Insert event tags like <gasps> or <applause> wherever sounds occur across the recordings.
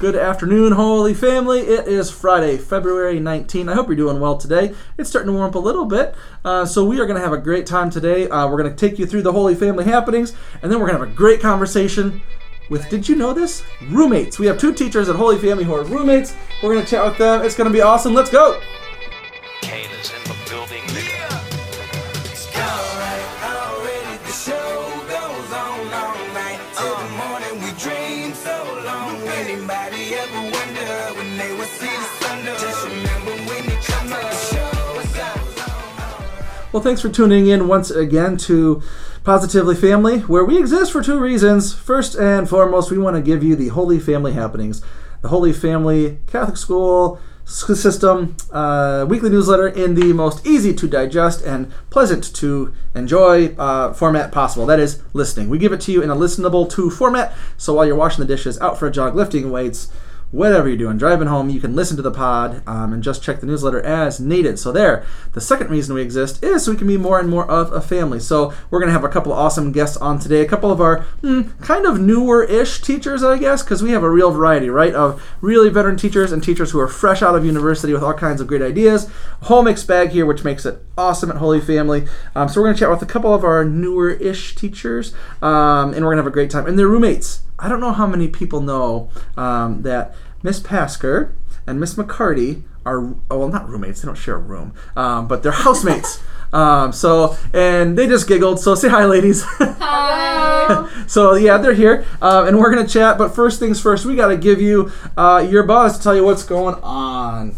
Good afternoon, Holy Family. It is Friday, February 19. I hope you're doing well today. It's starting to warm up a little bit, uh, so we are going to have a great time today. Uh, we're going to take you through the Holy Family happenings, and then we're going to have a great conversation with, did you know this? Roommates. We have two teachers at Holy Family who are roommates. We're going to chat with them. It's going to be awesome. Let's go. Kane is in the building. Well, thanks for tuning in once again to Positively Family, where we exist for two reasons. First and foremost, we want to give you the Holy Family happenings, the Holy Family Catholic School system uh, weekly newsletter in the most easy to digest and pleasant to enjoy uh, format possible. That is listening. We give it to you in a listenable to format, so while you're washing the dishes, out for a jog, lifting weights, whatever you're doing, driving home, you can listen to the pod um, and just check the newsletter as needed. So there. The second reason we exist is so we can be more and more of a family. So we're gonna have a couple awesome guests on today. A couple of our hmm, kind of newer-ish teachers, I guess, because we have a real variety, right, of really veteran teachers and teachers who are fresh out of university with all kinds of great ideas. Whole mixed bag here, which makes it awesome at Holy Family. Um, so we're gonna chat with a couple of our newer-ish teachers, um, and we're gonna have a great time. And their roommates. I don't know how many people know um, that Miss Pasker and Miss McCarty are oh, well, not roommates. They don't share a room, um, but they're <laughs> housemates. um, so and they just giggled. So say hi, ladies. <laughs> Hi so yeah, they're here, um, and we're gonna chat. But first things first, we gotta give you uh, your buzz to tell you what's going on.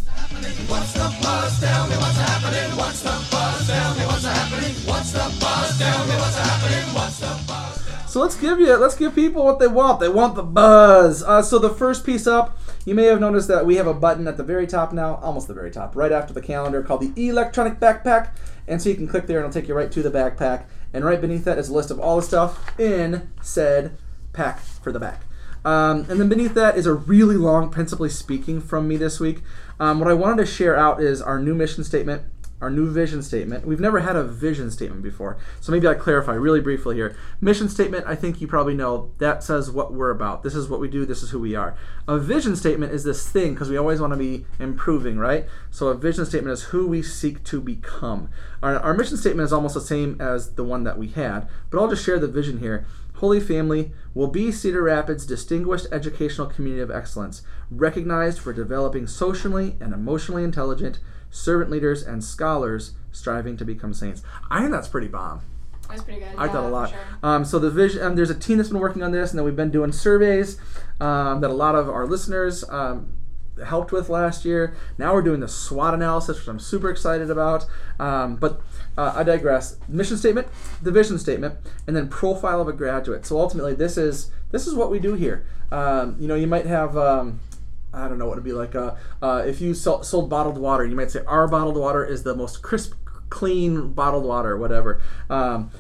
So let's give you let's give people what they want. They want the buzz. Uh, so the first piece up, you may have noticed that we have a button at the very top now, almost the very top, right after the calendar, called the electronic backpack. And so you can click there, and it'll take you right to the backpack. And right beneath that is a list of all the stuff in said pack for the back. Um, and then beneath that is a really long, principally speaking, from me this week. Um, what I wanted to share out is our new mission statement our new vision statement. We've never had a vision statement before, so maybe I clarify really briefly here. Mission statement, I think you probably know, that says what we're about. This is what we do, this is who we are. A vision statement is this thing because we always want to be improving, right? So a vision statement is who we seek to become. Our, our mission statement is almost the same as the one that we had, but I'll just share the vision here. Holy Family will be Cedar Rapids' distinguished educational community of excellence, recognized for developing socially and emotionally intelligent servant leaders and scholars striving to become saints. I think that's pretty bomb. That's pretty good. I yeah, thought a lot. sure. Um, so the vision, um, there's a team that's been working on this, and then we've been doing surveys um, that a lot of our listeners um, helped with last year. Now we're doing the SWOT analysis, which I'm super excited about. Um, but uh, I digress. Mission statement, the vision statement, and then profile of a graduate. So ultimately, this is this is what we do here. Um, you know, you might have. Um, I don't know what it'd be like. Uh, uh, if you sell, sold bottled water, you might say our bottled water is the most crisp, clean bottled water, whatever. Um,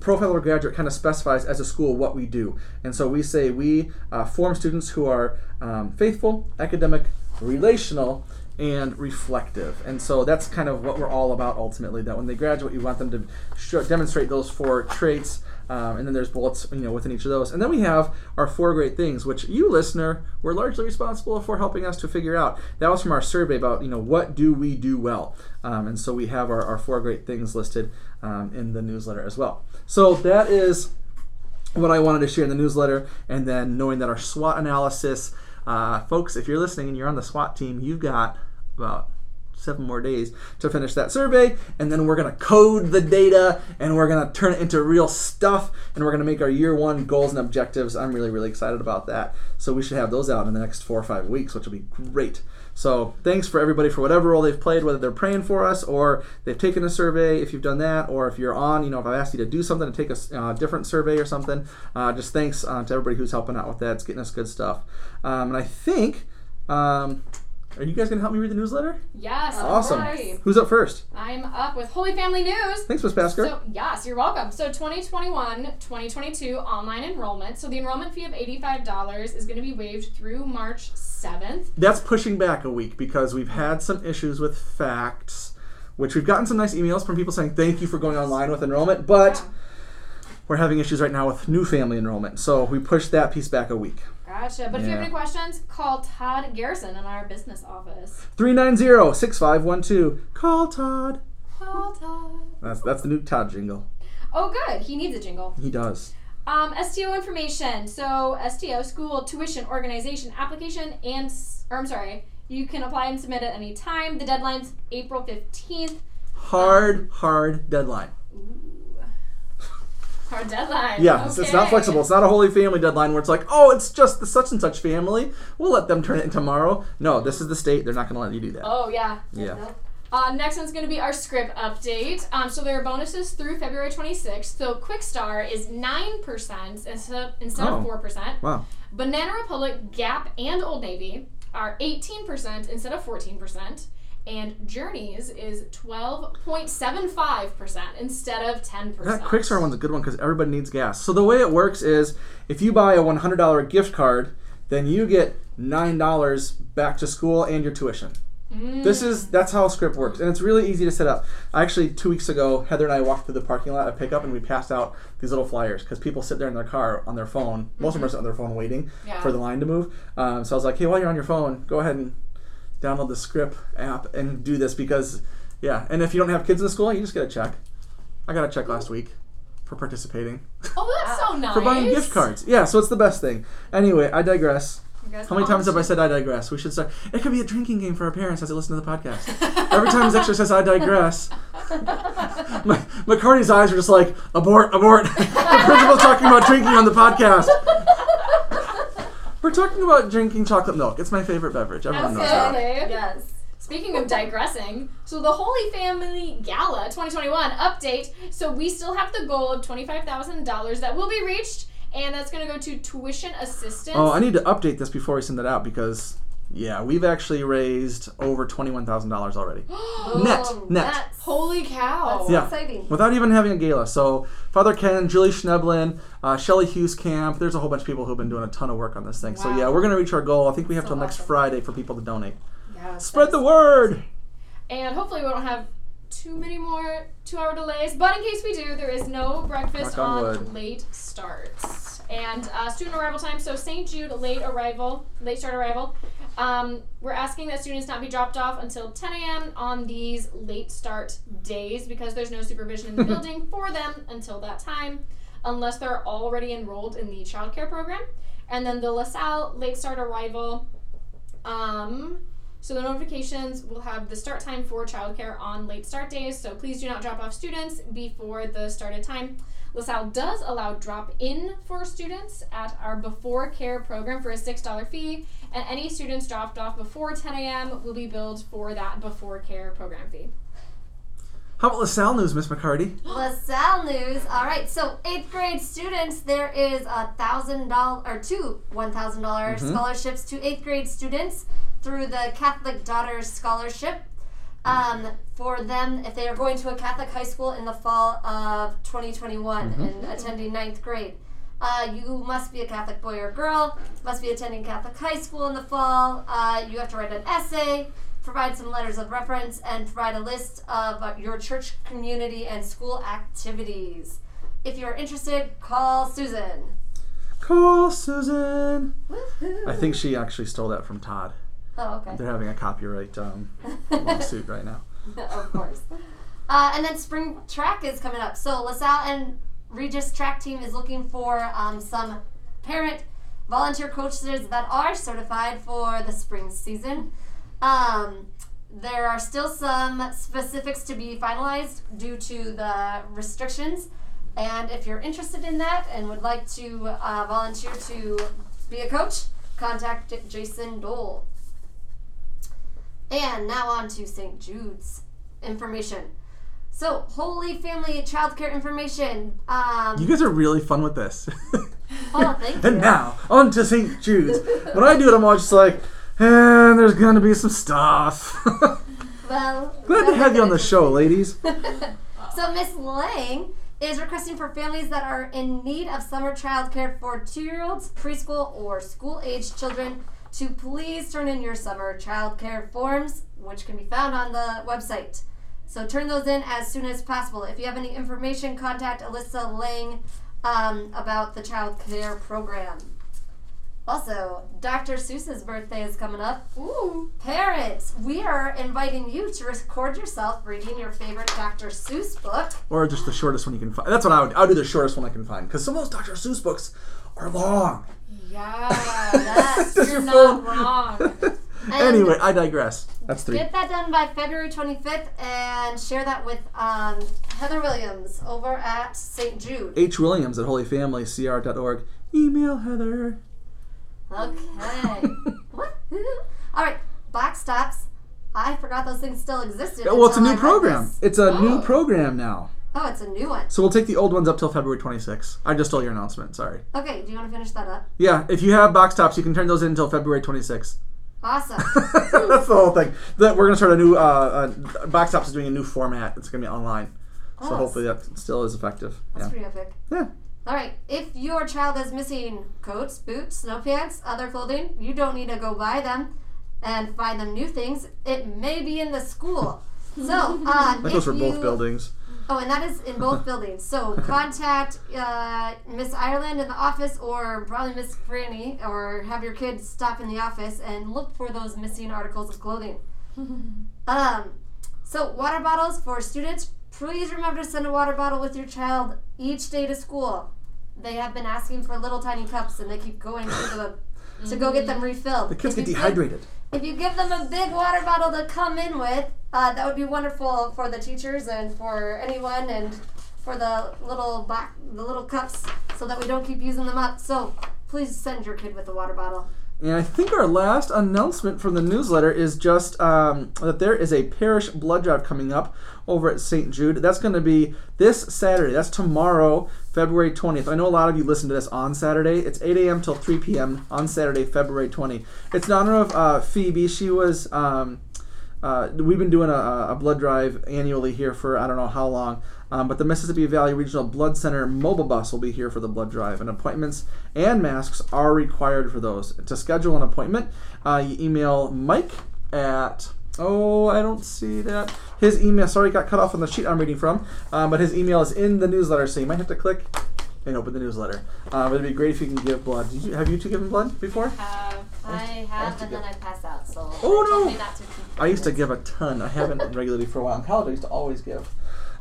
profile or graduate kind of specifies as a school what we do, and so we say we uh, form students who are um, faithful, academic, relational, and reflective. And so that's kind of what we're all about ultimately. That when they graduate, you want them to show, demonstrate those four traits. Um, and then there's bullets, you know, within each of those. And then we have our four great things, which you, listener, were largely responsible for helping us to figure out. That was from our survey about, you know, what do we do well. Um, and so we have our, our four great things listed um, in the newsletter as well. So that is what I wanted to share in the newsletter. And then knowing that our SWOT analysis, uh, folks, if you're listening and you're on the SWAT team, you've got about seven more days to finish that survey and then we're going to code the data and we're going to turn it into real stuff and we're going to make our year one goals and objectives. I'm really really excited about that. So we should have those out in the next four or five weeks which will be great. So thanks for everybody for whatever role they've played whether they're praying for us or they've taken a survey if you've done that or if you're on you know if i've asked you to do something to take a uh, different survey or something uh, just thanks uh, to everybody who's helping out with that. It's getting us good stuff. Um, and i think um, are you guys going to help me read the newsletter? Yes. Awesome. course. Who's up first? I'm up with Holy Family News. Thanks, Miss Pasker. So, yes, you're welcome. So, 2021 2022 online enrollment. So, the enrollment fee of $85 is going to be waived through March 7th. That's pushing back a week because we've had some issues with facts, which we've gotten some nice emails from people saying thank you for going online with enrollment, but we're having issues right now with new family enrollment. So we pushed that piece back a week. Gotcha. But if you have Yeah. any questions, call Todd Garrison in our business office. 390 6512. Call Todd. Call Todd. That's that's the new Todd jingle. Oh, good. He needs a jingle. He does. Um, STO information. So STO school tuition organization application and s- or I'm sorry, you can apply and submit at any time. The deadline's April 15th. Hard, hard deadline. Hard deadline. Yeah, it's, it's not flexible. It's not a holy family deadline where it's like, oh, it's just the such and such family. We'll let them turn it in tomorrow. No, this is the state. They're not going to let you do that. Oh yeah. Yeah. Uh, next one's going to be our scrip update. Um, so there are bonuses through February 26th. So Kwik Star is 9% instead of, instead Oh. of 4%. Wow. Banana Republic, Gap, and Old Navy are 18% instead of 14%. And Journeys is 12.75% instead of 10%. That Kwik Star one's a good one because everybody needs gas. So the way it works is if you buy a $100 gift card, then you get $9 back to school and your tuition. This is that's how Scrip works, and it's really easy to set up. Actually, two weeks ago, Heather and I walked through the parking lot at pickup, and we passed out these little flyers because people sit there in their car on their phone. Most of them are sitting on their phone waiting Yeah. for the line to move. Um, so I was like, hey, while you're on your phone, go ahead and download the Scrip app and do this because, yeah. And if you don't have kids in the school, you just get a check. I got a check last week for participating Oh, that's so nice. for buying gift cards. Yeah, so it's the best thing. Anyway, I digress. How many times have I said I digress? We should start. It could be a drinking game for our parents as they listen to the podcast. <laughs> Every time Zexter says I digress, <laughs> my, McCarty's eyes are just like abort, abort. <laughs> the principal's talking about drinking on the podcast. We're talking about drinking chocolate milk. It's my favorite beverage. Everyone knows that. Absolutely. Yes. Speaking of digressing, so the Holy Family Gala 2021 update. So we still have the goal of $25,000 that will be reached, and that's going to go to tuition assistance. Oh, I need to update this before we send that out because, yeah, we've actually raised over twenty-one thousand dollars already. <gasps> net, net. That's, Holy cow. that's Yeah. exciting. without even having a gala. So Father Ken, Julie Schneblin, uh, Shelly Hughes Camp. There's a whole bunch of people who've been doing a ton of work on this thing. So yeah, we're gonna reach our goal. I think we have So till next. Friday for people to donate. Yes, Spread the that's- word. And hopefully we don't have too many more two-hour delays. But in case we do, there is no breakfast Knock on on late starts. And uh, student arrival time. So St. Jude late arrival, late start arrival. Um, we're asking that students not be dropped off until 10 a.m. on these late start days because there's no supervision in the <laughs> building for them until that time, unless they're already enrolled in the childcare program. And then the LaSalle late start arrival. Um, so the notifications will have the start time for childcare on late start days. So please do not drop off students before the started time. LaSalle does allow drop in for students at our before care program for a $6 fee, and any students dropped off before 10 a.m. will be billed for that before care program fee. How about LaSalle news, Miss McCarty? <gasps> LaSalle news. All right, so eighth grade students, there is a thousand dollar or two one thousand dollars mm-hmm. scholarships to eighth grade students through the Catholic Daughters Scholarship. Um, for them, if they are going to a Catholic high school in the fall of 2021 and attending ninth grade. Uh, you must be a Catholic boy or girl, must be attending Catholic high school in the fall. Uh, you have to write an essay, provide some letters of reference, and provide a list of uh, your church community and school activities. If you're interested, call Susan. Call Susan. Woohoo. I think she actually stole that from Todd. Oh, okay. They're having a copyright um, lawsuit right now. <laughs> of course. Uh, and then spring track is coming up. So LaSalle and Regis track team is looking for um, some parent volunteer coaches that are certified for the spring season. Um, there are still some specifics to be finalized due to the restrictions. And if you're interested in that and would like to uh, volunteer to be a coach, contact Jason Dole. And now on to St. Jude's information. So, Holy Family Childcare information. Um, You guys are really fun with this. <laughs> oh, thank you. and now, on to St. Jude's. When I do it, I'm always just like, and there's gonna be some stuff. <laughs> Well, Glad to have you on the show, ladies. <laughs> So Miss Lang is requesting for families that are in need of summer childcare for two-year-olds, preschool, or school-age children to please turn in your summer childcare forms, which can be found on the website. So turn those in as soon as possible. If you have any information, contact Alyssa Lang um, about the childcare program. Also, Dr. Seuss's birthday is coming up. Ooh. Parents, we are inviting you to record yourself reading your favorite Dr. Seuss book. Or just the shortest one you can find. That's what I would. I'll do the shortest one I can find because some of those Dr. Seuss books are long. Yeah. <laughs> That's You're not wrong. <laughs> anyway, I digress. That's three. Get that done by February 25th and share that with um, Heather Williams over at St. Jude. H. Williams at holyfamilycr.org. Email Heather. Okay. <laughs> what? All right. Box tops. I forgot those things still existed. Well, it's a new program. this. It's a new Oh. program now. Oh, it's a new one. So we'll take the old ones up till February 26th. I just stole your announcement. Sorry. Okay, do you want to finish that up? Yeah, if you have box tops, you can turn those in until February 26th. Awesome. <laughs> That's the whole thing. That we're gonna start a new uh, uh, box tops is doing a new format. It's gonna be online, so hopefully that still is effective. That's Yeah. pretty epic. Yeah. All right. If your child is missing coats, boots, snow pants, other clothing, you don't need to go buy them and find them new things. It may be in the school. So, um, That goes if for both you- buildings. Oh, and that is in both buildings. So <laughs> contact uh, Miss Ireland in the office, or probably Miss Franny, or have your kids stop in the office and look for those missing articles of clothing. <laughs> um, so water bottles for students. Please remember to send a water bottle with your child each day to school. They have been asking for little tiny cups, and they keep going to the to go get them refilled. The kids If get dehydrated. If you give them a big water bottle to come in with, uh, that would be wonderful for the teachers and for anyone and for the little back, the little cups, so that we don't keep using them up. So please send your kid with a water bottle. And I think our last announcement from the newsletter is just um, that there is a parish blood drive coming up over at St. Jude. That's going to be this Saturday. That's tomorrow, February 20th. I know a lot of you listen to this on Saturday. It's 8 a.m. till 3 p.m. on Saturday, February 20th. It's in honor of uh, Phoebe. She was. Um, uh, we've been doing a, a blood drive annually here for I don't know how long, um, but the Mississippi Valley Regional Blood Center mobile bus will be here for the blood drive, and appointments and masks are required for those. To schedule an appointment, uh, you email Mike at oh I don't see that his email. Sorry, got cut off on the sheet I'm reading from, um, but his email is in the newsletter, so you might have to click and open the newsletter. Uh, it'd be great if you can give blood. Did you, have you two given blood before? Uh, I have, and then I pass out. So Oh, no. me not to keep I used to give a ton. I haven't <laughs> regularly for a while. In college, I used to always give.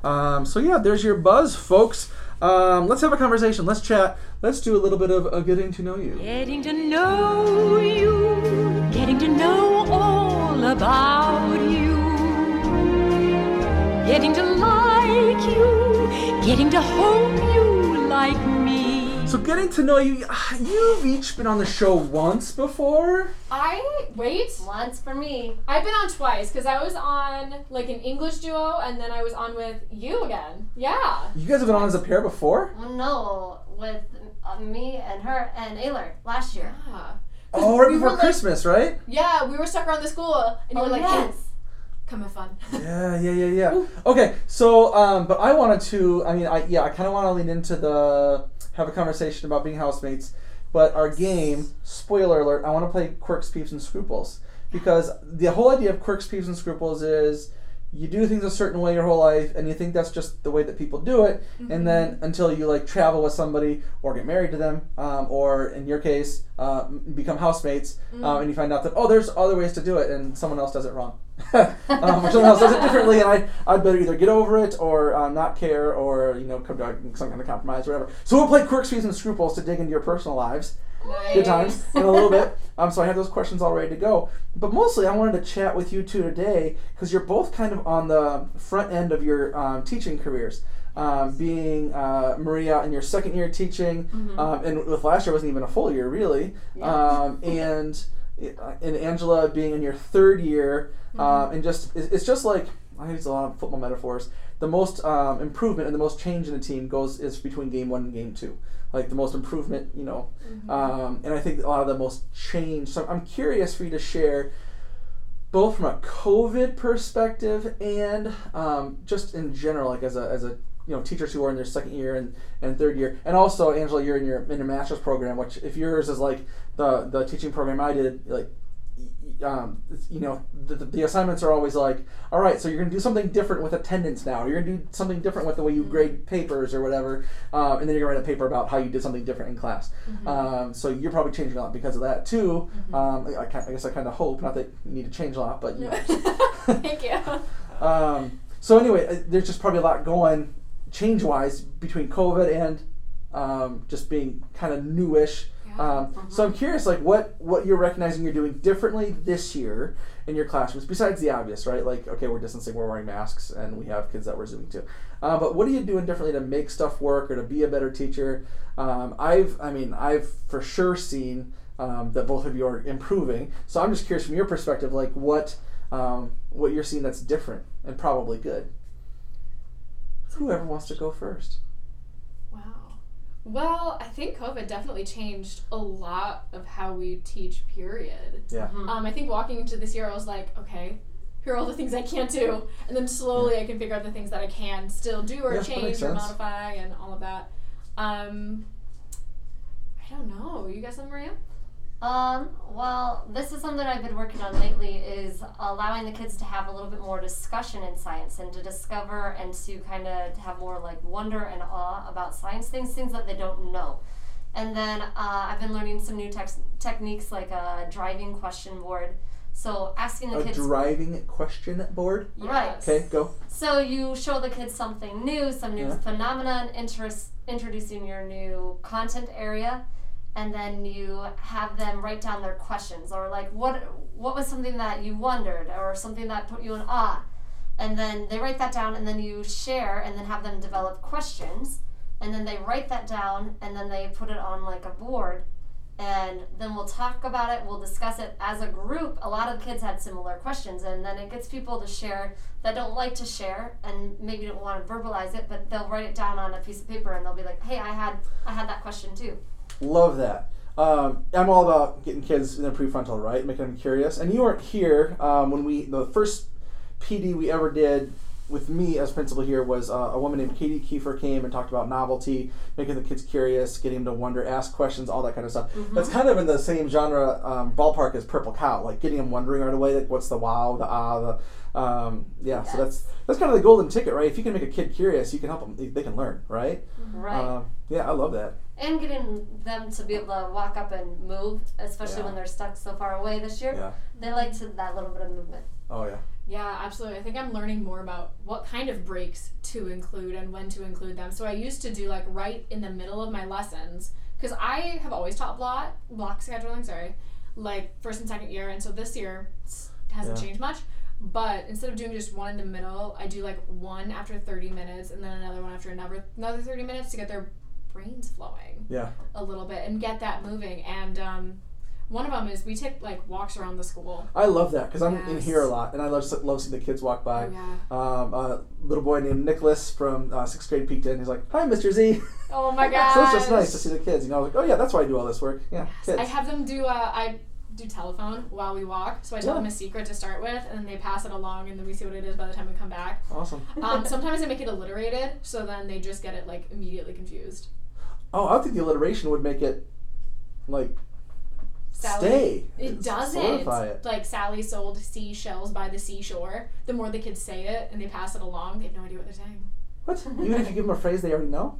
Um, so yeah, there's your buzz, folks. Um, let's have a conversation. Let's chat. Let's do a little bit of uh, getting to know you. Getting to know you, getting to know all about you, getting to like you, getting to hope you like me. So getting to know you. You've each been on the show once before. I wait. once for me. I've been on twice because I was on like an English duo and then I was on with you again. Yeah. You guys have been on as a pair before. No, with uh, me and her and Ayler last year. Yeah. Oh, right we before were, like- Christmas, right? Yeah, we were stuck around the school and you were Oh, like, yes. "Hey, come have fun. <laughs> Yeah, yeah, yeah, yeah. Okay, so um, but I wanted to. I mean, I yeah, I kind of want to lean into the have a conversation about being housemates. But our game, spoiler alert, I want to play Quirks, Peeves, and Scruples because the whole idea of Quirks, Peeves, and Scruples is you do things a certain way your whole life, and you think that's just the way that people do it, and then until you like travel with somebody or get married to them, um, or in your case, uh, become housemates, um, and you find out that oh, there's other ways to do it, and someone else does it wrong, <laughs> um, or someone else does it differently, and I I'd better either get over it or uh, not care, or you know come to some kind of compromise, or whatever. So we'll play Quirks, Peeves, and Scruples to dig into your personal lives good times in a little bit. <laughs> Um, so I have those questions all ready to go. But mostly, I wanted to chat with you two today because you're both kind of on the front end of your um, teaching careers. Um, being uh, Maria in your second year teaching, um, and with last year wasn't even a full year really, um, and and Angela being in your third year, um, and just it's it's just like I use a lot of football metaphors. The most um, improvement and the most change in a team goes is between game one and game two. Like the most improvement, you know, um, and I think a lot of the most change. So I'm curious for you to share, both from a COVID perspective and um, just in general, like as a as a you know teachers who are in their second year and, and third year, and also Angela, you're in your in your master's program, which if yours is like the the teaching program I did, like um, you know, the, the, assignments are always like, all right, so you're going to do something different with attendance now. Or you're going to do something different with the way you grade papers or whatever. Um, and then you're going to write a paper about how you did something different in class. Um, so you're probably changing a lot because of that too. Um, I, I, guess I kind of hope, not that you need to change a lot, but you know. <laughs> Thank you. <laughs> Um, so anyway, uh, there's just probably a lot going change wise between COVID and um, just being kind of newish. Um, So I'm curious, like what what you're recognizing you're doing differently this year in your classrooms, besides the obvious, right? Like okay, we're distancing, we're wearing masks, and we have kids that we're zooming to. Uh, but what are you doing differently to make stuff work or to be a better teacher? Um, I've, I mean, I've for sure seen um, that both of you are improving. So I'm just curious from your perspective, like what um, what you're seeing that's different and probably good. Whoever wants to go first. Wow. Well, I think COVID definitely changed a lot of how we teach, period. Yeah. Um, I think walking into this year, I was like, okay, here are all the things I can't do. And then slowly I can figure out the things that I can still do or Yeah, change or modify and all of that. Um, I don't know. You got something, Maria? Um, well, this is something I've been working on lately is allowing the kids to have a little bit more discussion in science and to discover and to kind of have more like wonder and awe about science things, things that they don't know. And then uh, I've been learning some new tex- techniques like a driving question board. So asking the A kids driving question board. Right. Okay, go. So you show the kids something new, some new Yeah. phenomenon, interest, introducing your new content area, and then you have them write down their questions or like what what was something that you wondered or something that put you in awe, and then they write that down, and then you share, and then have them develop questions, and then they write that down, and then they put it on like a board. And then we'll talk about it. We'll discuss it as a group. A lot of kids had similar questions, and then it gets people to share that don't like to share and maybe don't want to verbalize it, but they'll write it down on a piece of paper and they'll be like, "Hey, I had I had that question too." Love that. Um, I'm all about getting kids in their prefrontal, right? Making them curious. And you weren't here um, when we, the first PD we ever did with me as principal here was uh, a woman named Katie Kiefer came and talked about novelty, making the kids curious, getting them to wonder, ask questions, all that kind of stuff. That's kind of in the same genre um, ballpark as Purple Cow, like getting them wondering right away, like what's the wow, the ah, the um, yeah. So that's that's kind of the golden ticket, right? If you can make a kid curious, you can help them; they, they can learn, right? Right. Um, yeah, I love that. And getting them to be able to walk up and move, especially Yeah. when they're stuck so far away this year. Yeah. They like to that little bit of movement. Oh yeah. Yeah, absolutely. I think I'm learning more about what kind of breaks to include and when to include them. So I used to do like right in the middle of my lessons because I have always taught block block scheduling. Sorry, like first and second year, and so this year hasn't Yeah. changed much. But instead of doing just one in the middle, I do like one after 30 minutes and then another one after another another 30 minutes to get their brains flowing Yeah. a little bit and get that moving. And um, one of them is we take like walks around the school. I love that because I'm in here a lot, and I love love seeing the kids walk by. Oh, yeah. Um, a little boy named Nicholas from uh, sixth grade peeked in. He's like, "Hi, Mr. Z." Oh <laughs> my god. so it's just nice to see the kids. You know, like, oh yeah, that's why I do all this work. Yeah, kids. I have them do uh, I do telephone while we walk, so I tell Yeah. them a secret to start with, and then they pass it along, and then we see what it is by the time we come back. awesome. Um, sometimes I make it alliterated, so then they just get it like immediately confused. Oh, I think the alliteration would make it like Sally, stay. It doesn't. It. Like Sally sold seashells by the seashore. The more the kids say it and they pass it along, they have no idea what they're saying. What? Even if you give them a phrase they already know.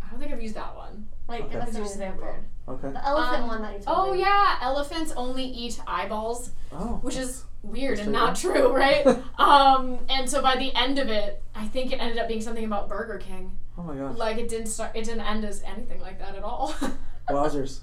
I don't think I've used that one. Like, Okay. give us It's an just example. Okay. The elephant Um, one that you told Oh me. yeah, elephants only eat eyeballs. Oh. which is weird That's and true, not true, right? <laughs> um, and so by the end of it, I think it ended up being something about Burger King. Oh my gosh. Like it didn't start, it didn't end as anything like that at all. <laughs> Wowzers.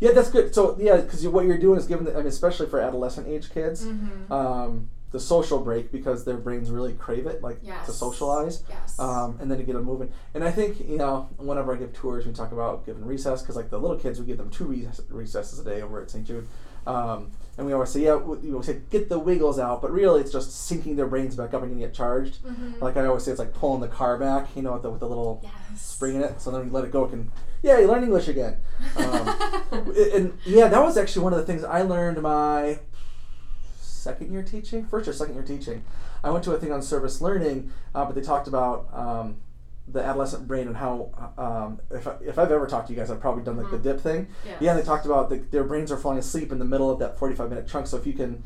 Yeah, that's good. So yeah, because what you're doing is giving, the, I mean, especially for adolescent age kids, Mm-hmm. um, the social break because their brains really crave it, like to socialize. yes. um, and then to get them moving. And I think you know, whenever I give tours, we talk about giving recess because like the little kids, we give them two recess- recesses a day over at St. Jude, um, and we always say, yeah, we, we say get the wiggles out, but really it's just syncing their brains back up and getting it charged. Like I always say, it's like pulling the car back, you know, with the, with the little yes. spring in it. So then we let it go, it can yeah, you learn English again. Um, <laughs> and yeah, that was actually one of the things I learned my second year teaching, first or second year teaching. I went to a thing on service learning, uh, but they talked about um, the adolescent brain and how um, if, I, if I've ever talked to you guys, I've probably done like the dip thing. Yes. Yeah, they talked about the, their brains are falling asleep in the middle of that 45 minute chunk. So if you can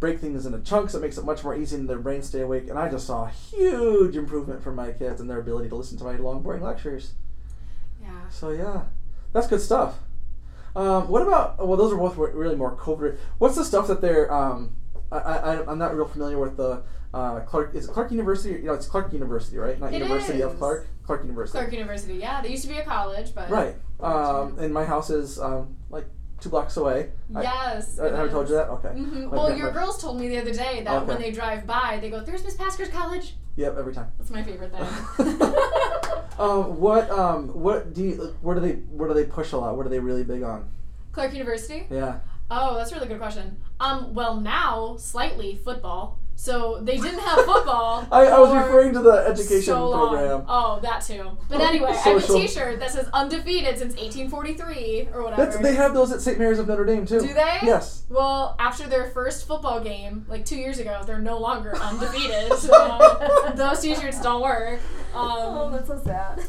break things into chunks, it makes it much more easy and their brains stay awake. And I just saw a huge improvement for my kids and their ability to listen to my long, boring lectures. Yeah. So yeah, that's good stuff. Um, what about? Well, those are both really more covert. What's the stuff that they're? Um, I, I I'm not real familiar with the uh, Clarke. Is it Clarke University? You know, it's Clarke University, right? Not It University of. Clarke. Clarke University. Clarke University. Yeah, they used to be a college, but Right. Um, and my house is um, like two blocks away. Yes. I, I told you that? Okay. Mhm. My Well, your girls told me the other day that when they drive by, they go, "There's Miss Pasker's college." Yep, every time. That's my favorite thing. <laughs> um, what um, what do you, where do they where do they push a lot? What are they really big on? Clarke University. Yeah. Oh, that's a really good question. Um, well, now slightly football. So they didn't have football. <laughs> I, I was referring to the education so program. Oh, that too. But anyway, I have a Social. T-shirt that says undefeated since 1843 or whatever. That's, they have those at St. Mary's of Notre Dame too. Do they? Yes. Well, after their first football game, like two years ago, they're no longer <laughs> undefeated. so <laughs> those T-shirts don't work. Oh, Um, that's so sad.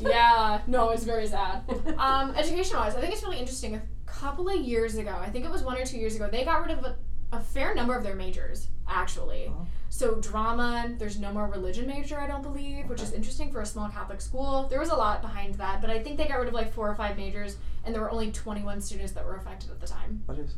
yeah, no, it's very sad. Um, education-wise, I think it's really interesting. A couple of years ago, I think it was one or two years ago, they got rid of a, a fair number of their majors. Actually, Oh. so drama. There's no more religion major, I don't believe, which is interesting for a small Catholic school. There was a lot behind that, but I think they got rid of like four or five majors, and there were only 21 students that were affected at the time. What is?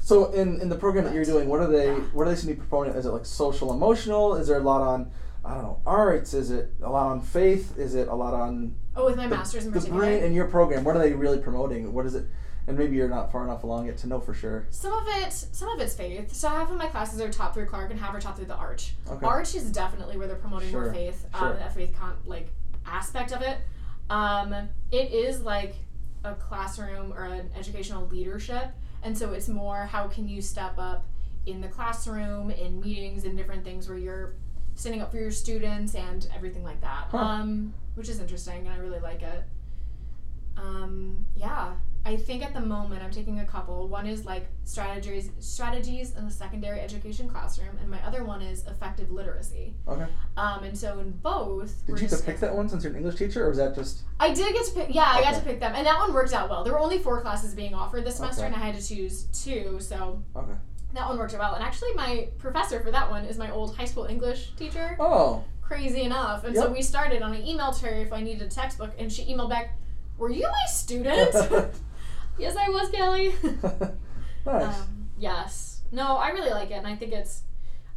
So in, in the program that you're doing, what are they Yeah. what are they seem to be proponent? Is it like social emotional? Is there a lot on I don't know arts? Is it a lot on faith? Is it a lot on Oh, with my master's in the brain in your program? What are they really promoting? What is it? And maybe you're not far enough along yet to know for sure. Some of it, some of it's faith. So half of my classes are taught through Clarke, and half are taught through the Arch. Okay. Arch is definitely where they're promoting Sure, more faith, sure. um, that faith con- like aspect of it. Um, it is like a classroom or an educational leadership, and so it's more how can you step up in the classroom, in meetings, and different things where you're standing up for your students and everything like that. Huh. Um, which is interesting, and I really like it. Um, yeah, I think at the moment I'm taking a couple. One is like strategies strategies in the secondary education classroom, and my other one is effective literacy. Okay. Um, and so in both, Did you get to pick that one since you're an English teacher, or was that just I did get to pick. Yeah, I got to pick them, and that one worked out well. There were only four classes being offered this semester, Okay. and I had to choose two. So okay? that one worked out well. And actually, my professor for that one is my old high school English teacher. Oh, Crazy enough, and so we started on an email to her if I needed a textbook, and she emailed back, "Were you my student?" <laughs> <laughs> yes, I was, Kelly. <laughs> nice. Um, yes. No, I really like it, and I think it's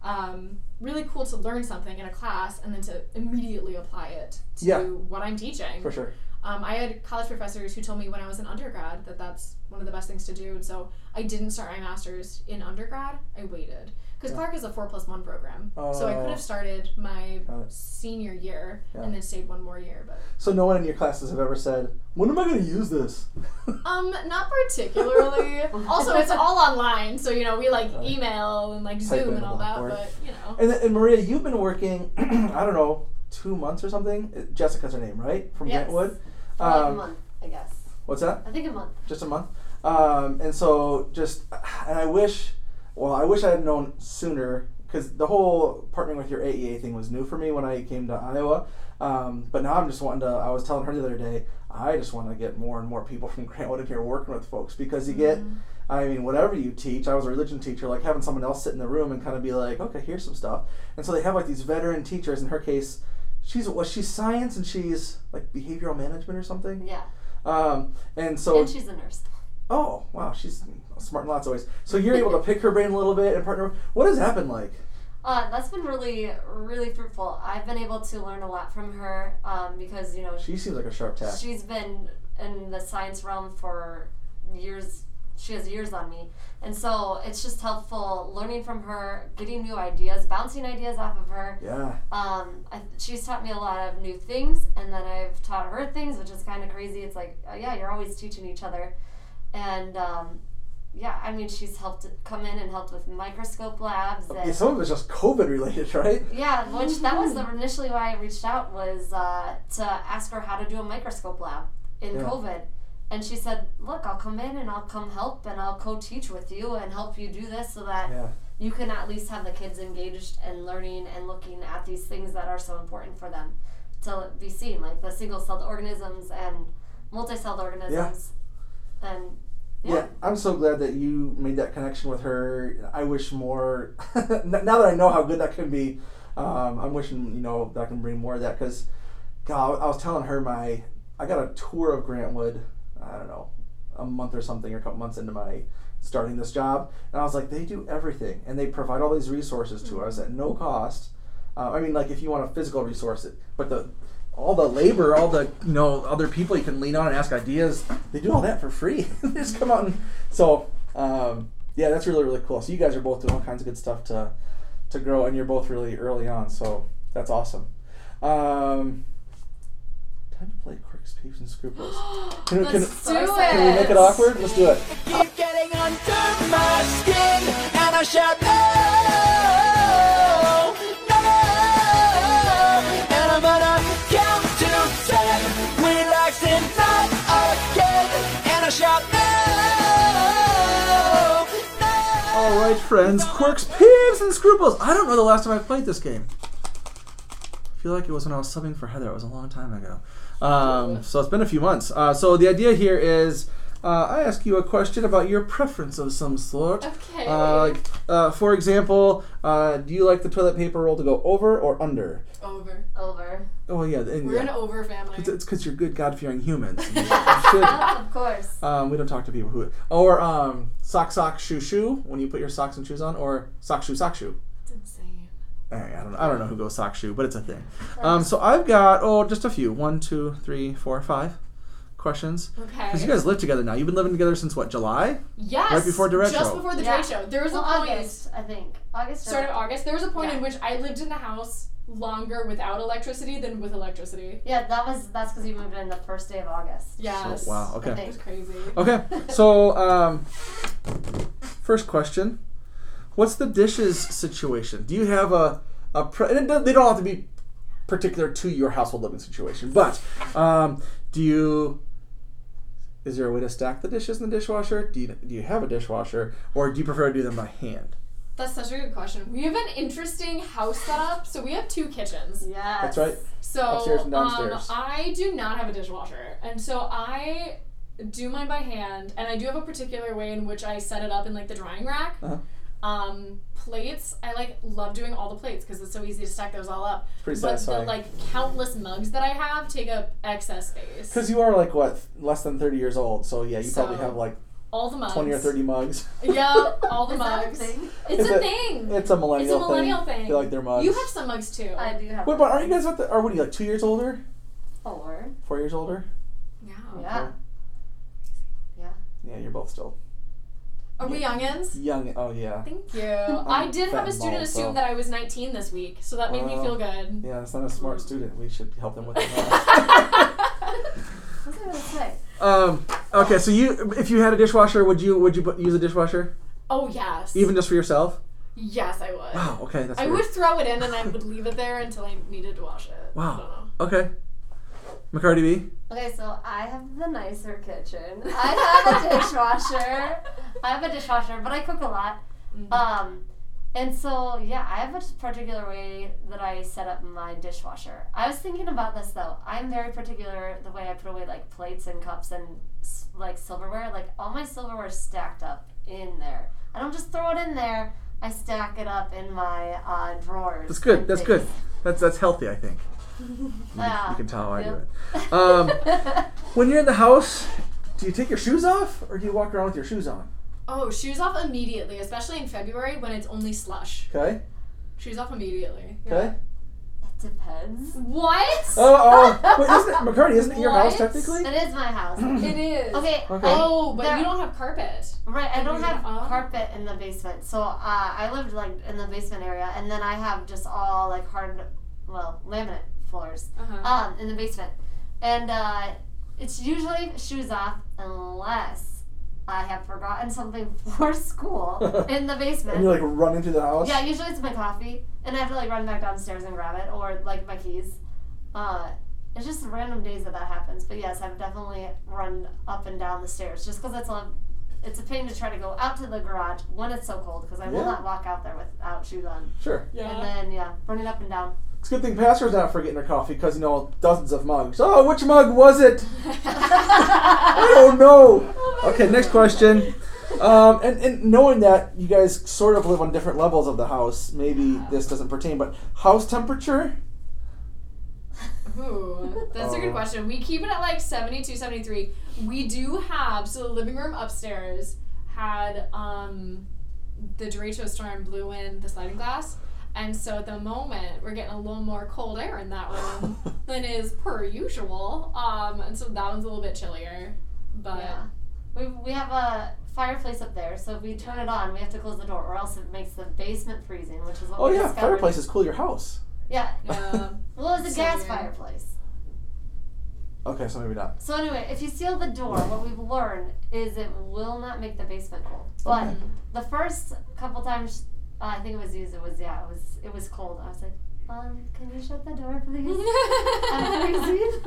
um, really cool to learn something in a class and then to immediately apply it to Yeah. what I'm teaching. for sure. Um, I had college professors who told me when I was an undergrad that that's one of the best things to do, and so I didn't start my master's in undergrad. I waited because Yeah. Clarke is a four plus one program, so I could Oh. have started my senior year Yeah. and then stayed one more year, but So no one in your classes have ever said, "When am I going to use this?" <laughs> Um, not particularly. <laughs> also, it's all online, so you know we like Right. email and like Type Zoom and all that. But you know, And, and Maria, you've been working, <clears throat> I don't know, two months or something. Jessica's her name, right? From Yes. Grant Wood. For like a Um, month, I guess. What's that? I think a month. Just a month. Um, and so just, and I wish, well, I wish I had known sooner because the whole partnering with your AEA thing was new for me when I came to Iowa. Um, but now I'm just wanting to. I was telling her the other day, I just want to get more and more people <laughs> from Grant Wood in here working with folks because you get. I mean, whatever you teach, I was a religion teacher, like having someone else sit in the room and kind of be like, okay, here's some stuff. And so they have like these veteran teachers. In her case, she's was she's science and she's like behavioral management or something. Yeah. Um, and so and she's a nurse. oh wow, she's smart in lots of ways. So you're able to pick her brain a little bit and partner. What has that been like? Uh, that's been really, really fruitful. I've been able to learn a lot from her um, because, you know, She seems like a sharp tack. she's been in the science realm for years. She has years on me. And so it's just helpful learning from her, getting new ideas, bouncing ideas off of her. Yeah. Um, I, she's taught me a lot of new things, and then I've taught her things, which is kind of crazy. It's like, oh, yeah, you're always teaching each other. And um, yeah, I mean, she's helped come in and helped with microscope labs. Yeah, And, some of it's just COVID related, <laughs> right? yeah, which that was the, <laughs> initially why I reached out was uh, to ask her how to do a microscope lab in Yeah. COVID. And she said, "Look, I'll come in and I'll come help and I'll co-teach with you and help you do this so that Yeah. you can at least have the kids engaged and learning and looking at these things that are so important for them." to be seen, like the single-celled organisms and multi-celled organisms. And Yeah. yeah. I'm so glad that you made that connection with her. I wish more. <laughs> now that I know how good that can be, um, I'm wishing you know that I can bring more of that because, God, I was telling her my I got a tour of Grant Wood. I don't know, a month or something, or a couple months into my starting this job, and I was like, they do everything, and they provide all these resources to us at no cost. Uh, I mean, like if you want a physical resource, it, but the all the labor, all the you know other people you can lean on and ask ideas, they do all that for free. <laughs> they just come out and so um, yeah, that's really really cool. So you guys are both doing all kinds of good stuff to to grow, and you're both really early on. So that's awesome. Um, time to play quirks, peeves, and scruples. Can, we- can, Let's do Can it. can we make it awkward? Let's do it. Keep getting under my skin, and I shout no, no, and I'm gonna count to ten. Relaxing not again, and I shout no, no. All right, friends. Quirks, peeves, and scruples. I don't know the last time I played this game. I feel like it was when I was subbing for Heather. It was a long time ago. Um, so it's been a few months. Uh, so the idea here is uh, I ask you a question about your preference of some sort. Okay. Uh, like, uh, for example, uh, do you like the toilet paper roll to go over or under? Over. Over. Oh yeah, and, We're yeah. an over family. It's- It's because you're good, God-fearing humans. <laughs> You should- of course. um, we don't talk to people who or um, sock sock shoe shoe when you put your socks and shoes on, or sock shoe sock shoe. It's insane. All right, I don't know. I don't know who goes sock shoe, but it's a thing. Um, so I've got oh just a few one two three four five questions Okay. because you guys live together now. You've been living together since what July? yes. right before Direct Just Show. before the Yeah. derecho. There was Well, a point. August, I think. August. or- Start of August. There was a point Yeah. in which I lived in the house longer without electricity than with electricity. Yeah, that was that's because you moved in the first day of August. Yes. Oh, wow. I Okay. think. It's crazy. Okay. <laughs> So um, first question: What's the dishes situation? Do you have a a pre- and it don't- they don't have to be particular to your household living situation, but um, do you? Is there a way to stack the dishes in the dishwasher? Do you, do you have a dishwasher, or do you prefer to do them by hand? That's such a good question. We have an interesting house setup. So we have two kitchens. Yes. That's right. So Upstairs and downstairs. Um, I do not have a dishwasher, and so I do mine by hand. And I do have a particular way in which I set it up in like the drying rack. Uh-huh. Um, plates, I like love doing all the plates because it's so easy to stack those all up. pretty but satisfying. the like countless mugs that I have take up excess space. Because you are like what less than thirty years old, so yeah, you probably have like all the mugs. twenty or thirty mugs. <laughs> Yeah, all the Is that a mugs. thing? It's Is a it- thing. It's a millennial, thing. It's a millennial thing. I feel like they're mugs. You have some mugs too. I do have. Wait, but are you guys at the? Are what are you like two years older? four? Four years older? yeah. Yeah. Yeah. Yeah, you're both still Are we youngins? young. Oh yeah. Thank <laughs> you. I did have a student ball, assume so- that I was 19 this week, so that made me Oh. feel good. Yeah, it's not a smart student. We should help them with it. now. <laughs> What's I gonna say? um. Okay, so you, if you had a dishwasher, would you would you use a dishwasher oh yes. even just for yourself? yes, I would. Wow. Okay, that's. I weird. would throw it in and I would leave it there until I needed to wash it. I Wow. don't know. Okay. McCarty B. Okay, so I have the nicer kitchen. I have a <laughs> dishwasher. I have a dishwasher, but I cook a lot. Um, and so yeah, I have a particular way that I set up my dishwasher. I was thinking about this though. I'm very particular the way I put away like plates and cups and like silverware. Like all my silverware is stacked up in there. I don't just throw it in there. I stack it up in my uh, drawers. That's good. and That's good. That's that's healthy. I think. You, Yeah. you can tell how I do it. Um, <laughs> when you're in the house, do you take your shoes off or do you walk around with your shoes on? Oh, shoes off immediately, especially in February when it's only slush. Okay. Shoes off immediately. Yeah. Okay. Depends. What? Oh, oh, wait, isn't it, McCarty? Isn't it your house technically? It is my house. <clears throat> It is. Okay. Okay. Oh, but there- you don't have carpet. Right, I don't have up? carpet in the basement, so uh, I lived like in the basement area, and then I have just all like hard, well, laminate floors Uh-huh. um, in the basement, and uh, it's usually shoes off unless I have forgotten something <laughs> for school <laughs> in the basement. And you're like running through the house. Yeah, usually it's my coffee, and I have to like run back downstairs and grab it, or like my keys. Uh, it's just random days that that happens. But yes, I've definitely run up and down the stairs just because it's a it's a pain to try to go out to the garage when it's so cold because I will not walk out there without shoes on. Sure. Yeah. And then yeah, running up and down. It's a good thing Pasker's not forgetting her coffee because you know dozens of mugs. Oh, which mug was it? <laughs> I don't know. Okay, next question. Um, and, and knowing that you guys sort of live on different levels of the house, maybe this doesn't pertain, but house temperature? Ooh, that's a good Oh. question. We keep it at like 72, 73. We do have, so the living room upstairs had um, the derecho storm blew in the sliding glass. And so at the moment, we're getting a little more cold air in that room <laughs> than is per usual. Um, and so that one's a little bit chillier. But Yeah. We, we have a fireplace up there, so if we turn it on, we have to close the door, or else it makes the basement freezing, which is what Oh we yeah, discovered. fireplaces cool your house. Yeah. yeah. <laughs> Well, it's a So gas weird. fireplace. Okay, so maybe not. So anyway, if you seal the door, what we've learned is it will not make the basement cold. But Okay. the first couple times, uh, I think it was used. It was yeah, it was it was cold. I was like, um, can you shut the door, please? I'm freezing.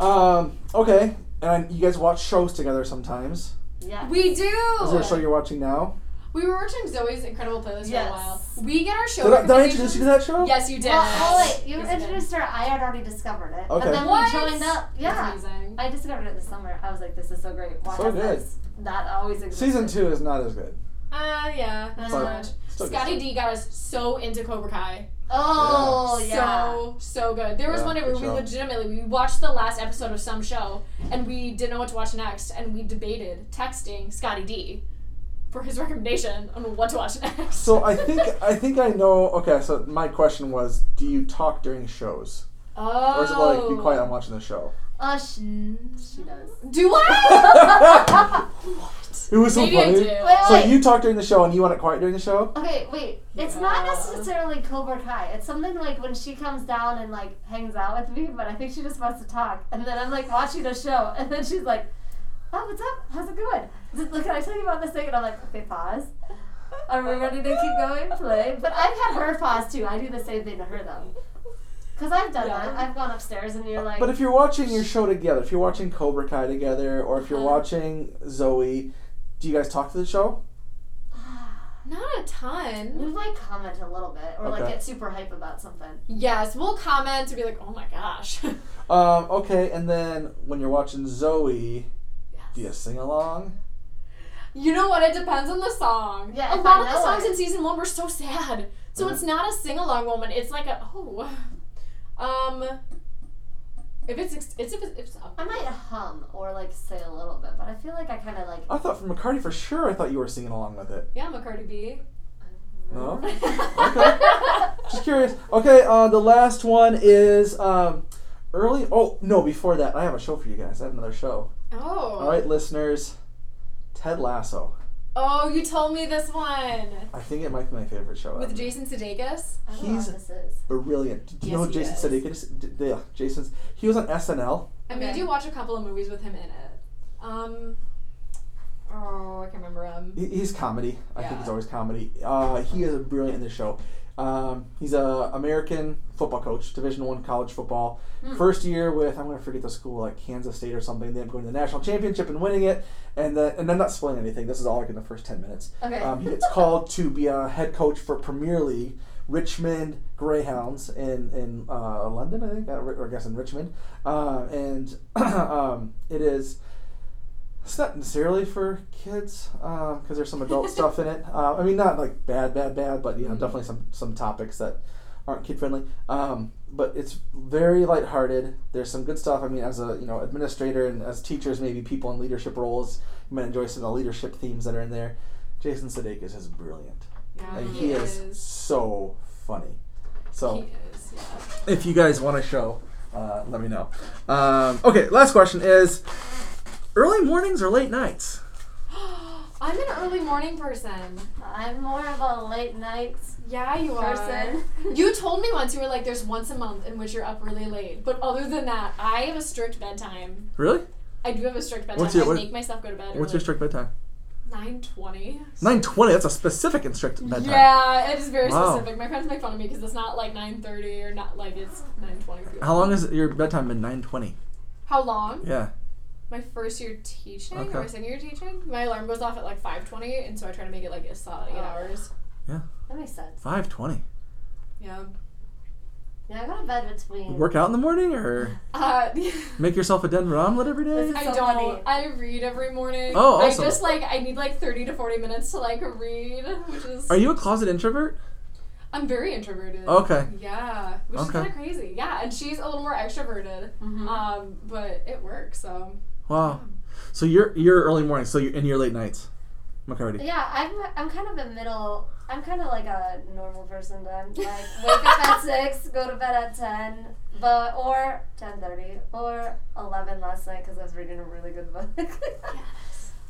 Um, okay, and you guys watch shows together sometimes. yeah. we do. Is there a show you're watching now? We were watching Zoey's Incredible Playlist Yes. for a while. We get our show. Did I, did I introduce you to that show? Yes, you did. Well, oh wait, you Yes, you did. introduced her. I had already discovered it, Okay. and then What? we joined up. Yeah, That's amazing. I discovered it this summer. I was like, this is so great. Why So good. this not always existed? Season two is not as good. Uh, yeah, not so But much. still good Scotty stuff. D got us so into Cobra Kai. Oh yeah. So, so good. There was Yeah, one day where good we show. legitimately, we watched the last episode of some show and we didn't know what to watch next and we debated texting Scotty D for his <laughs> recommendation on what to watch next. So I <laughs> think I think I know. Okay, so my question was, do you talk during shows, oh. or is it like be quiet? I'm watching the show. Uh, sh- she does. Do I? <laughs> It was so Maybe I funny. do. Wait, So wait. you talk during the show, and you want it quiet during the show. Okay, wait. It's not Yeah. necessarily Cobra Kai. It's something like when she comes down and like hangs out with me, but I think she just wants to talk. And then I'm like watching a show, <laughs> and then she's like, "Oh, what's up? How's it going? Just- Look, can I tell you about this thing?" And I'm like, "Okay, pause. Are we ready to keep going? Play." But I've had her pause too. I do the same thing to her though. Cause I've done Yeah. that. I've gone upstairs and you're like, But if you're watching your show together, if you're watching Cobra Kai together, or if you're Uh-huh. watching Zoe, do you guys talk to the show? <gasps> Not a ton. we might comment a little bit or like Okay. get super hype about something. Yes, we'll comment to be like, oh my gosh. <laughs> Um, okay, and then when you're watching Zoe, do you sing along? You know what? It depends on the song. Yeah, a if lot I of the know songs it. in season one were so sad. So it's not a sing along moment. It's like a oh, um, if it's ex- it's if it's, if it's up. I might hum or like say a little bit, but I feel like I kind of like. I thought for McCarty for sure. I thought you were singing along with it. Yeah, I'm a Cardi B. No. <laughs> Okay. Just curious. Okay, uh, the last one is um, early. Oh no, before that, I have a show for you guys. I have another show. Oh. All right, listeners. Ted Lasso. Oh, you told me this one I think it might be my favorite show. with ever. Jason Sudeikis. I don't know He's- what this is. Brilliant. Do you Yes, know who he Jason is. Sudeikis? D- Yeah, Jason's. He was on SNL. I made Okay. you watch a couple of movies with him in it. Um. Oh, I can't remember him. He- He's comedy. I think Yeah. he's always comedy. Uh, he is brilliant in this show. Um, he's a American football coach, Division One college football. Hmm. First year with I'm gonna forget the school, like Kansas State or something. Then going to the national championship and winning it. And then and I'm not spoiling anything. This is all like in the first ten minutes. Okay. Um, he gets called to be a head coach for Premier League Richmond Greyhounds in in uh, London, I think, or I guess in Richmond. Uh, and <clears throat> um, it is. It's not necessarily for kids because there's some adult <laughs> stuff in it. Uh, I mean, not like bad, bad, bad, but you know, definitely some some topics that aren't kid friendly. Um, but it's very lighthearted. There's some good stuff. I mean, as a you know administrator and as teachers, maybe people in leadership roles, you might enjoy some of the leadership themes that are in there. Jason Sudeikis is brilliant. Yeah, Like, he, is, so funny. So He is. Yeah. if you guys want a show, uh, let me know. Um, okay, last question is early mornings or late nights? <gasps> I'm an early morning person. I'm more of a late night Yeah, you person. are. <laughs> You told me once you were like, "There's once a month in which you're up really late," but other than that, I have a strict bedtime. Really? I do have a strict bedtime. What's your- I what- make myself go to bed. What's your strict bedtime? Nine twenty. Nine twenty. That's a specific and strict bedtime. Yeah, it is very Wow. specific. My friends make fun of me because it's not like nine thirty or not like it's nine twenty. How long has your bedtime been? Nine twenty. How long? Yeah. My first year teaching Okay. or my second year teaching, my alarm goes off at like five twenty, and so I try to make it like a solid eight Oh. hours. Yeah, that makes sense. Five twenty. Yeah. Yeah, I go to bed between. Work out in the morning or <laughs> Uh, <laughs> make yourself a Denver omelet every day? This I don't. funny. I read every morning. Oh, awesome. I just like I need like thirty to forty minutes to like read, which is. Are you a closet introvert? I'm very introverted. Okay. Yeah, which is kind of crazy. Yeah, and she's a little more extroverted. Mm-hmm. Um, but it works. So. Wow. So you're you're early morning, so you're in your late nights. Okay, ready. Yeah, I'm I'm kind of a middle. I'm kind of like a normal person then. Like wake up at <laughs> six, go to bed at ten, but or ten thirty or eleven last night because I was reading a really good book. <laughs>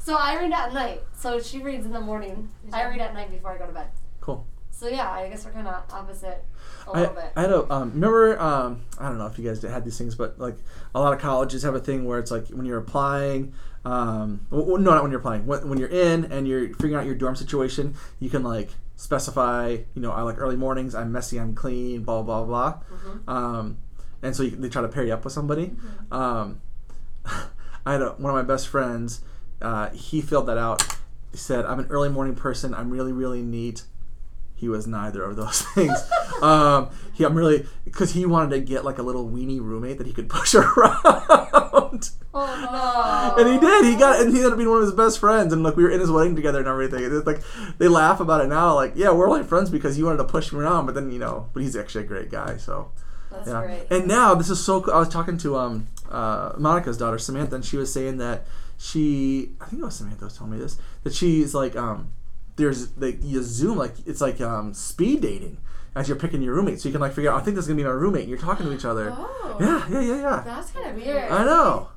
So I read at night. So she reads in the morning. I read at night before I go to bed. Cool. So yeah, I guess we're kind of opposite a I, little bit. I had a um, remember um, I don't know if you guys had these things, but like a lot of colleges have a thing where it's like when you're applying, um, w- w- no, not when you're applying, when, when you're in and you're figuring out your dorm situation, you can like specify, you know, I like early mornings, I'm messy, I'm clean, blah blah blah, um, and so you, they try to pair you up with somebody. Um, <laughs> I had a, one of my best friends. Uh, he filled that out. He said, "I'm an early morning person. I'm really really neat." He was neither of those <laughs> things. um, he, I'm really because he wanted to get like a little weenie roommate that he could <laughs> push around, oh no! and he did. He got and he ended up being one of his best friends, and like we were in his wedding together and everything. And it's like they laugh about it now, like yeah, we're only friends because you wanted to push me around, but then you know, but he's actually a great guy, so. That's Yeah. great. And now this is so cool. I was talking to um uh Monica's daughter Samantha, and she was saying that she I think it was Samantha was telling me this that she's like um there's like you Zoom like it's like um speed dating as you're picking your roommate, so you can like figure out I think this is gonna be my roommate. and You're talking to each other. Oh. Yeah, yeah, yeah, yeah. That's kind of Weird. weird. I know.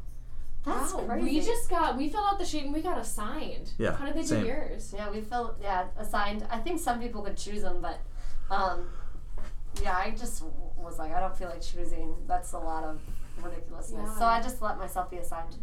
That's Wow, crazy. We just got we filled out the sheet and we got assigned. Yeah, How did they same. do yours? Yeah, we felt yeah assigned. I think some people could choose them, but um, yeah, I just was like, I don't feel like choosing. That's a lot of ridiculousness. So I just let myself be assigned.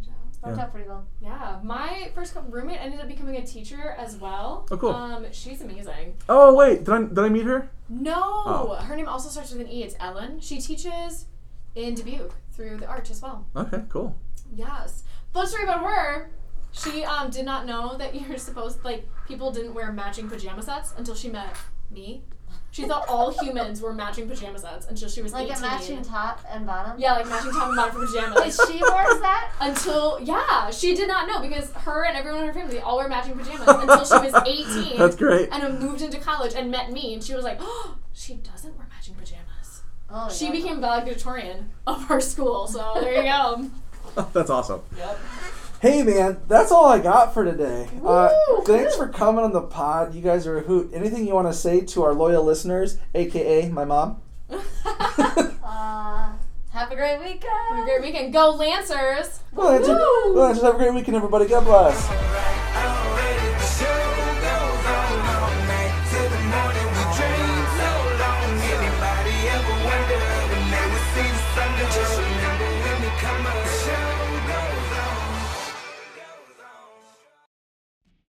Worked Yeah. out pretty well. Yeah, my first co- roommate ended up becoming a teacher as well. Oh, cool. Um, she's amazing. Oh wait, did I did I meet her? No, Oh. her name also starts with an E. It's Ellen. She teaches in Dubuque through the Arch as well. Okay, cool. Yes. Fun story about her. She um did not know that you're supposed like people didn't wear matching pajama sets until she met me. She thought all humans were matching pajama sets until she was Like 18. a matching top and bottom. Yeah, like matching top and bottom for Wait, pajamas. she wears that. until yeah, she did not know because her and everyone in her family all wear matching pajamas until she was 18. That's great. And moved into college and met me, and she was like, "Oh, she doesn't wear matching pajamas." Oh, She yeah. became valedictorian of our school, so there you go. <laughs> That's awesome. Yep. Hey man, that's all I got for today. Uh, thanks for coming on the pod. You guys are a hoot. Anything you want to say to our loyal listeners, aka my mom? <laughs> <laughs> Uh, have a great weekend. Have a great weekend. Go Lancers! Well, that's, well, that's have a great weekend, everybody. God bless. Alright.